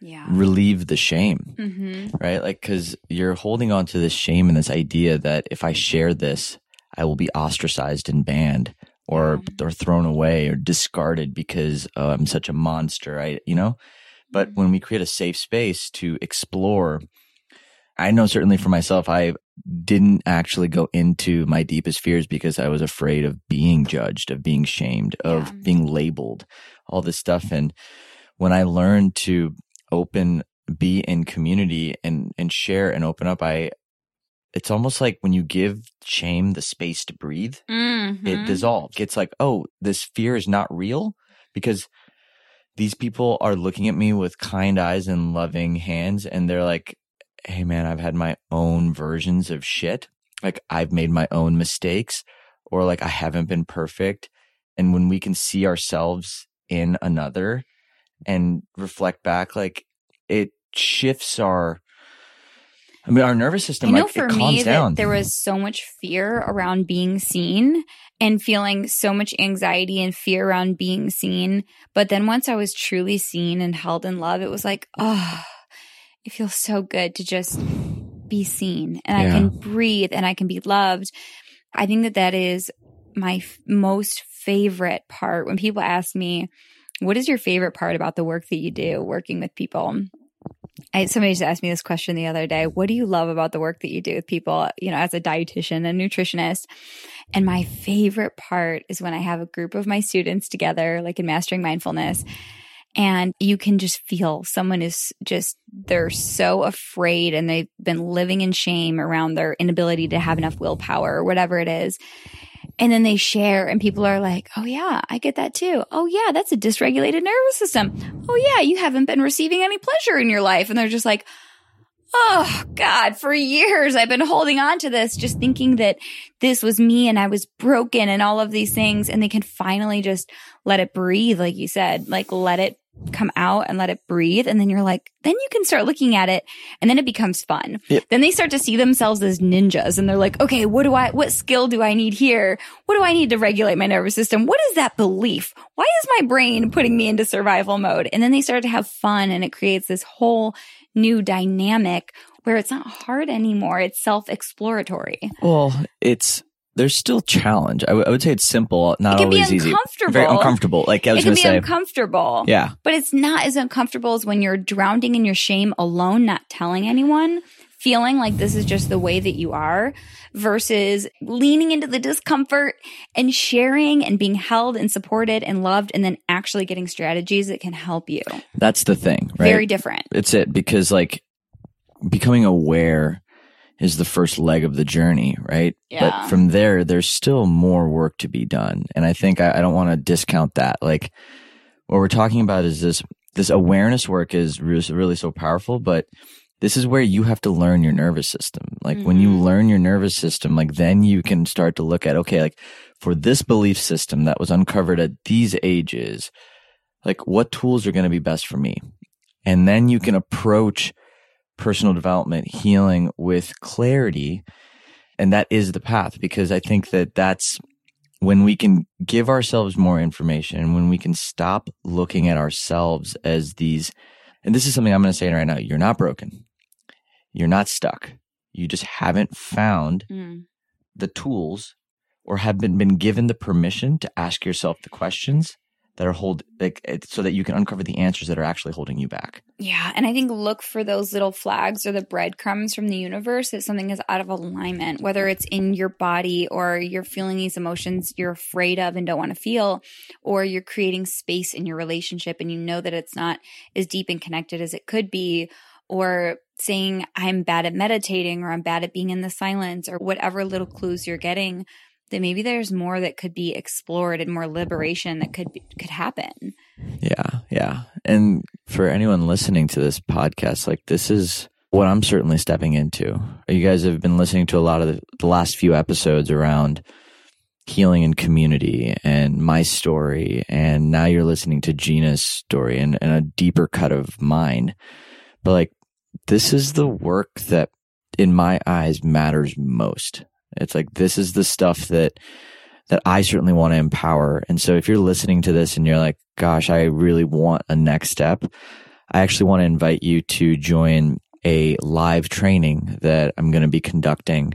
Yeah. relieve the shame, Mm-hmm. right? Like, cause you're holding on to this shame and this idea that if I share this, I will be ostracized and banned or, or thrown away or discarded because oh, I'm such a monster. I, you know, but when we create a safe space to explore, I know certainly for myself, I didn't actually go into my deepest fears because I was afraid of being judged, of being shamed, of Yeah. being labeled, all this stuff. And when I learned to open, be in community and, and share and open up, I, it's almost like when you give shame the space to breathe, Mm-hmm. it dissolves. It's like, oh, this fear is not real because these people are looking at me with kind eyes and loving hands and they're like, hey man, I've had my own versions of shit. Like I've made my own mistakes or like I haven't been perfect. And when we can see ourselves in another and reflect back, like it shifts our, I mean, our nervous system, I know like for it calms me down. that there was so much fear around being seen and feeling so much anxiety and fear around being seen. But then once I was truly seen and held in love, it was like, oh, it feels so good to just be seen and I can breathe and I can be loved. I think that that is my f- most favorite part when people ask me, what is your favorite part about the work that you do working with people? I, somebody just asked me this question the other day. What do you love about the work that you do with people, you know, as a dietitian and nutritionist? And my favorite part is when I have a group of my students together, like in mastering mindfulness, and you can just feel someone is just, they're so afraid and they've been living in shame around their inability to have enough willpower or whatever it is. And then they share, and people are like, Oh, yeah, I get that too. Oh, yeah, that's a dysregulated nervous system. Oh, yeah, you haven't been receiving any pleasure in your life. And they're just like, Oh, God, for years I've been holding on to this, just thinking that this was me and I was broken and all of these things. And they can finally just let it breathe, like you said, like let it come out and let it breathe. And then you're like, then you can start looking at it and then it becomes fun. Yep. Then they start to see themselves as ninjas and they're like, okay, what do I, what skill do I need here? What do I need to regulate my nervous system? What is that belief? Why is my brain putting me into survival mode? And then they start to have fun and it creates this whole new dynamic where it's not hard anymore. It's self exploratory. Well, it's there's still challenge. I, w- I would say it's simple, not It can be always easy. uncomfortable. Very uncomfortable. Like I It was can going be to say, uncomfortable. yeah, But it's not as uncomfortable as when you're drowning in your shame alone, not telling anyone. feeling like this is just the way that you are versus leaning into the discomfort and sharing and being held and supported and loved and then actually getting strategies that can help you. That's the thing, right? Very different. It's it because like becoming aware is the first leg of the journey, right? Yeah. But from there, there's still more work to be done. And I think I, I don't want to discount that. Like what we're talking about is this, this awareness work is really, so powerful, but this is where you have to learn your nervous system. Like when you Mhm. learn your nervous system, like then you can start to look at, okay, like for this belief system that was uncovered at these ages, like what tools are going to be best for me? And then you can approach personal development healing with clarity. And that is the path because I think that that's when we can give ourselves more information and when we can stop looking at ourselves as these, and this is something I'm going to say right now. You're not broken. You're not stuck. You just haven't found Mm. the tools or have been, been given the permission to ask yourself the questions that are hold like so that you can uncover the answers that are actually holding you back. Yeah. And I think look for those little flags or the breadcrumbs from the universe that something is out of alignment, whether it's in your body or you're feeling these emotions you're afraid of and don't want to feel, or you're creating space in your relationship and you know that it's not as deep and connected as it could be, or saying, I'm bad at meditating or I'm bad at being in the silence or whatever little clues you're getting. That maybe there's more that could be explored and more liberation that could be, could happen. Yeah, yeah. And for anyone listening to this podcast, like this is what I'm certainly stepping into. You guys have been listening to a lot of the, the last few episodes around healing and community and my story. And now you're listening to Gina's story and, and a deeper cut of mine. But like, this is the work that in my eyes matters most. It's like, this is the stuff that that I certainly want to empower. And so if you're listening to this and you're like, gosh, I really want a next step, I actually want to invite you to join a live training that I'm going to be conducting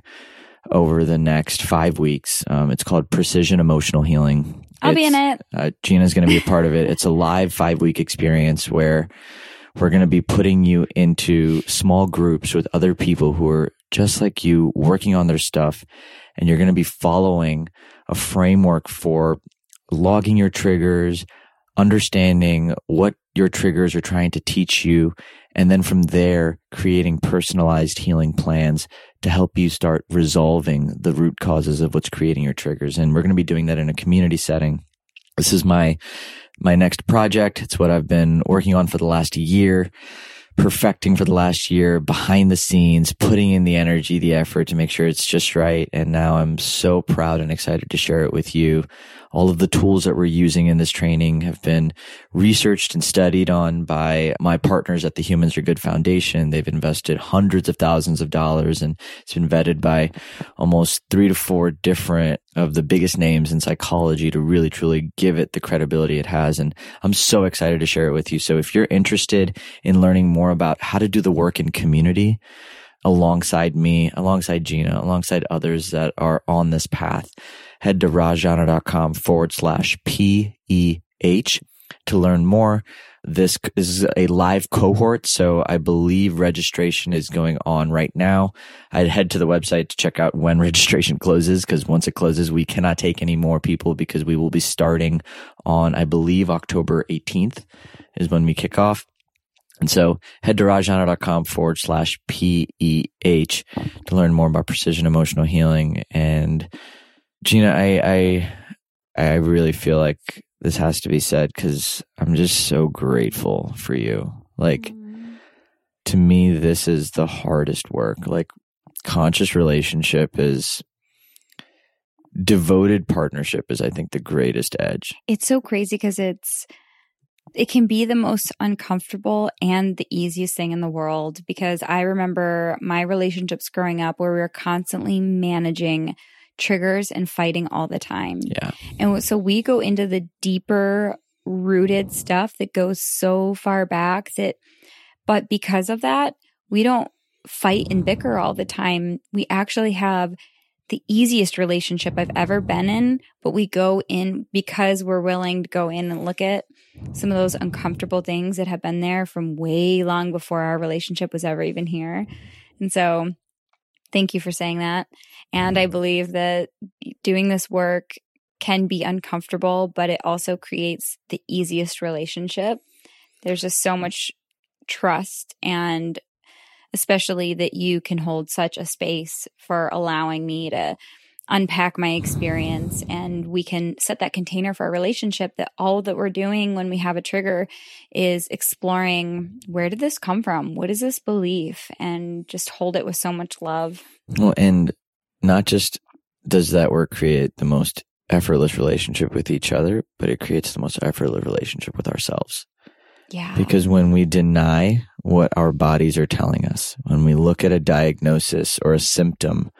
over the next five weeks. Um, it's called Precision Emotional Healing. I'll be in it. uh, Gina's going to be a part of it. It's a live five week experience where we're going to be putting you into small groups with other people who are just like you working on their stuff. And you're going to be following a framework for logging your triggers, understanding what your triggers are trying to teach you. And then from there, creating personalized healing plans to help you start resolving the root causes of what's creating your triggers. And we're going to be doing that in a community setting. This is my, my next project. It's what I've been working on for the last year, perfecting for the last year, behind the scenes, putting in the energy, the effort to make sure it's just right. And now I'm so proud and excited to share it with you. All of the tools that we're using in this training have been researched and studied on by my partners at the Humans Are Good Foundation. They've invested hundreds of thousands of dollars and it's been vetted by almost three to four different of the biggest names in psychology to really truly give it the credibility it has. And I'm so excited to share it with you. So if you're interested in learning more about how to do the work in community, alongside me, alongside Gina, alongside others that are on this path, head to rajana.com forward slash PEH to learn more. This is a live cohort, so I believe registration is going on right now. I'd head to the website to check out when registration closes because once it closes, we cannot take any more people because we will be starting on, I believe, October 18th is when we kick off. And so head to rajana.com forward slash PEH to learn more about precision emotional healing. And Gina, I, I, I really feel like this has to be said because I'm just so grateful for you. Like mm-hmm. to me, this is the hardest work. Like conscious relationship is devoted partnership is, I think, the greatest edge. it's so crazy because it's it can be the most uncomfortable and the easiest thing in the world because I remember my relationships growing up where we were constantly managing triggers and fighting all the time. Yeah. And so we go into the deeper rooted stuff that goes so far back that, but because of that, we don't fight and bicker all the time. We actually have the easiest relationship I've ever been in, but we go in because we're willing to go in and look at some of those uncomfortable things that have been there from way long before our relationship was ever even here. And so thank you for saying that. And I believe that doing this work can be uncomfortable, but it also creates the easiest relationship. There's just so much trust and especially that you can hold such a space for allowing me to unpack my experience and we can set that container for a relationship that all that we're doing when we have a trigger is exploring where did this come from? What is this belief? And just hold it with so much love. Well, and not just does that work create the most effortless relationship with each other, but it creates the most effortless relationship with ourselves. Yeah. Because when we deny what our bodies are telling us, when we look at a diagnosis or a symptom,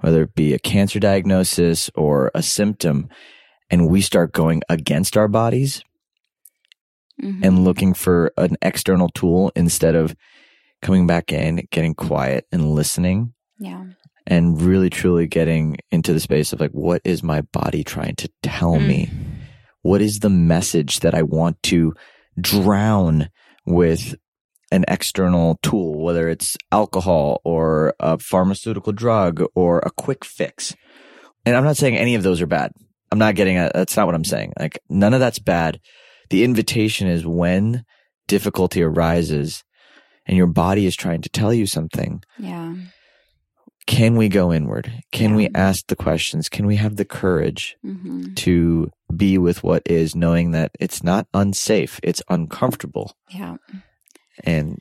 whether it be a cancer diagnosis or a symptom, and we start going against our bodies Mhm. and looking for an external tool instead of coming back in, getting quiet and listening yeah. and really truly getting into the space of like, what is my body trying to tell Mm. me? What is the message that I want to drown with an external tool, whether it's alcohol or a pharmaceutical drug or a quick fix? And I'm not saying any of those are bad. I'm not getting at, that's not what I'm saying. Like none of that's bad. The invitation is when difficulty arises and your body is trying to tell you something Yeah. can we go inward? Can we ask the questions? Can we have the courage hmm to be with what is, knowing that it's not unsafe, it's uncomfortable. Yeah. And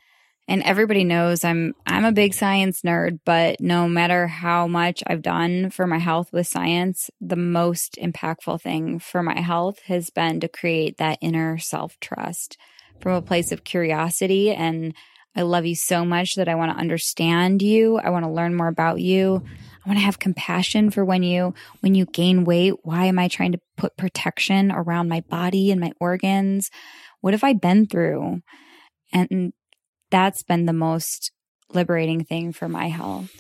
and everybody knows I'm I'm a big science nerd, but no matter how much I've done for my health with science, the most impactful thing for my health has been to create that inner self-trust from a place of curiosity and I love you so much that I want to understand you. I want to learn more about you. I want to have compassion for when you when you gain weight, why am I trying to put protection around my body and my organs? What have I been through? And that's been the most liberating thing for my health.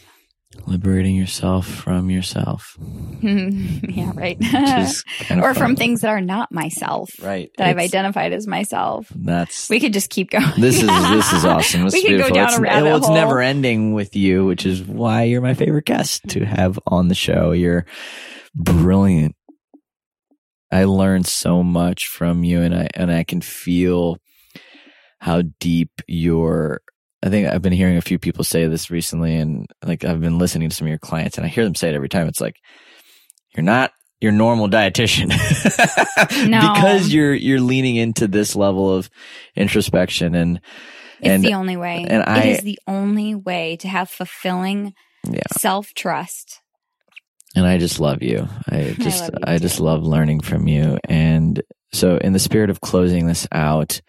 liberating yourself from yourself. yeah, right. Or from things that are not myself right that I've identified as myself. That's We could just keep going. this is this is awesome. This we is could go down it's, a rabbit well, it's hole. never ending with you, which is why you're my favorite guest to have on the show. You're brilliant. I learned so much from you, and I and I can feel how deep your. I think I've been hearing a few people say this recently, and like I've been listening to some of your clients, and I hear them say it every time. It's like you're not your normal dietitian No. because you're you're leaning into this level of introspection and It's and the only way. and I- it is the only way to have fulfilling yeah self trust. and I just love you. I just you I, just love learning from you. And so in the spirit of closing this out,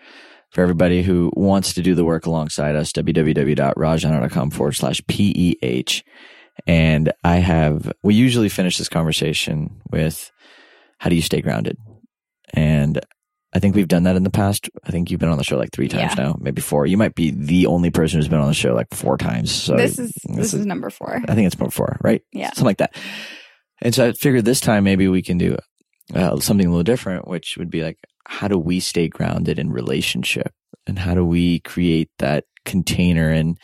for everybody who wants to do the work alongside us, www.rajana.com forward slash PEH. And I have, we usually finish this conversation with how do you stay grounded? And I think we've done that in the past. I think you've been on the show like three times Yeah. now, maybe four. You might be the only person who's been on the show like four times. So this is this, is, number four. I think it's number four, right? Yeah. Something like that. And so I figured this time maybe we can do uh, something a little different, which would be like, how do we stay grounded in relationship? And how do we create that container and,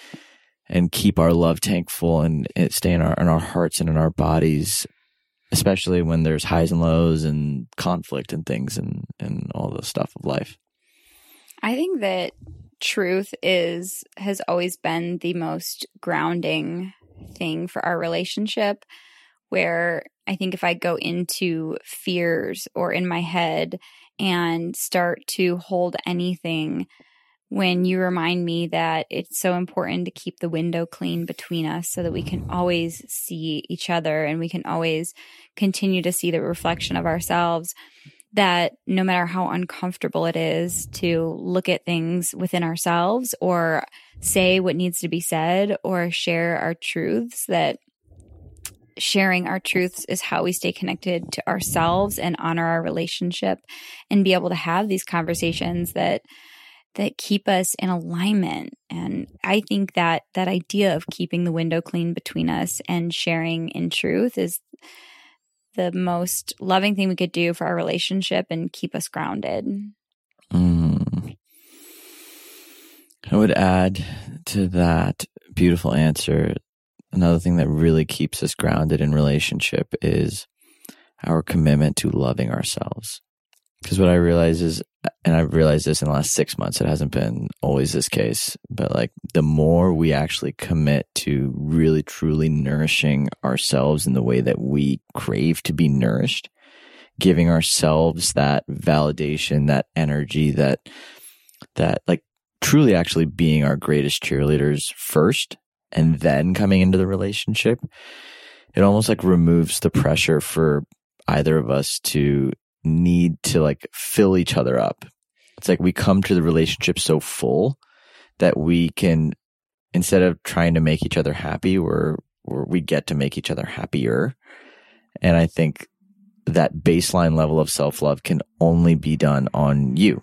and keep our love tank full and it stay in our, in our hearts and in our bodies, especially when there's highs and lows and conflict and things and, and all the stuff of life. I think that truth is has always been the most grounding thing for our relationship where I think if I go into fears or in my head and start to hold anything when you remind me that it's so important to keep the window clean between us so that we can always see each other and we can always continue to see the reflection of ourselves that no matter how uncomfortable it is to look at things within ourselves or say what needs to be said or share our truths, that sharing our truths is how we stay connected to ourselves and honor our relationship and be able to have these conversations that that keep us in alignment and i think that that idea of keeping the window clean between us and sharing in truth is the most loving thing we could do for our relationship and keep us grounded. Mm. I would add to that beautiful answer another thing that really keeps us grounded in relationship is our commitment to loving ourselves. Because what I realize is, and I've realized this in the last six months, it hasn't been always this case, but like the more we actually commit to really truly nourishing ourselves in the way that we crave to be nourished, giving ourselves that validation, that energy, that, that like truly actually being our greatest cheerleaders first and then coming into the relationship, it almost like removes the pressure for either of us to need to like fill each other up. It's like we come to the relationship so full that we can, instead of trying to make each other happy, we're, we're we get to make each other happier. And I think that baseline level of self love can only be done on you.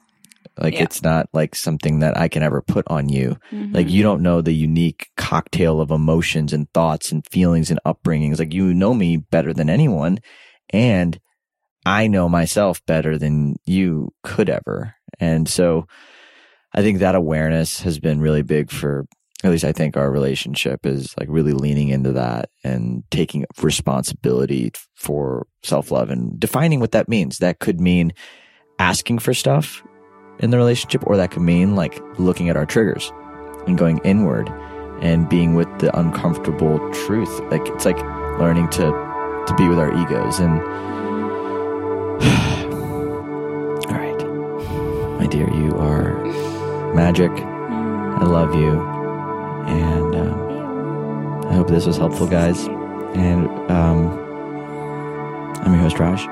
Like yeah. it's not like something that I can ever put on you. Mm-hmm. Like you don't know the unique cocktail of emotions and thoughts and feelings and upbringings. Like you know me better than anyone. And I know myself better than you could ever. And so I think that awareness has been really big for at least I think our relationship is like really leaning into that and taking responsibility for self love and defining what that means. That could mean asking for stuff in the relationship, or that could mean like looking at our triggers and going inward and being with the uncomfortable truth. Like it's like learning to to be with our egos and all right, my dear, you are magic. I love you, and um, I hope this was helpful, guys. And um, I'm your host, Raj.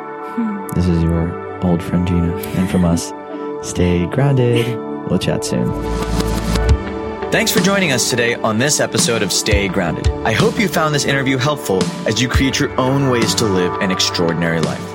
This is your old friend Gina, and from us. Stay grounded. We'll chat soon. Thanks for joining us today on this episode of Stay Grounded. I hope you found this interview helpful as you create your own ways to live an extraordinary life.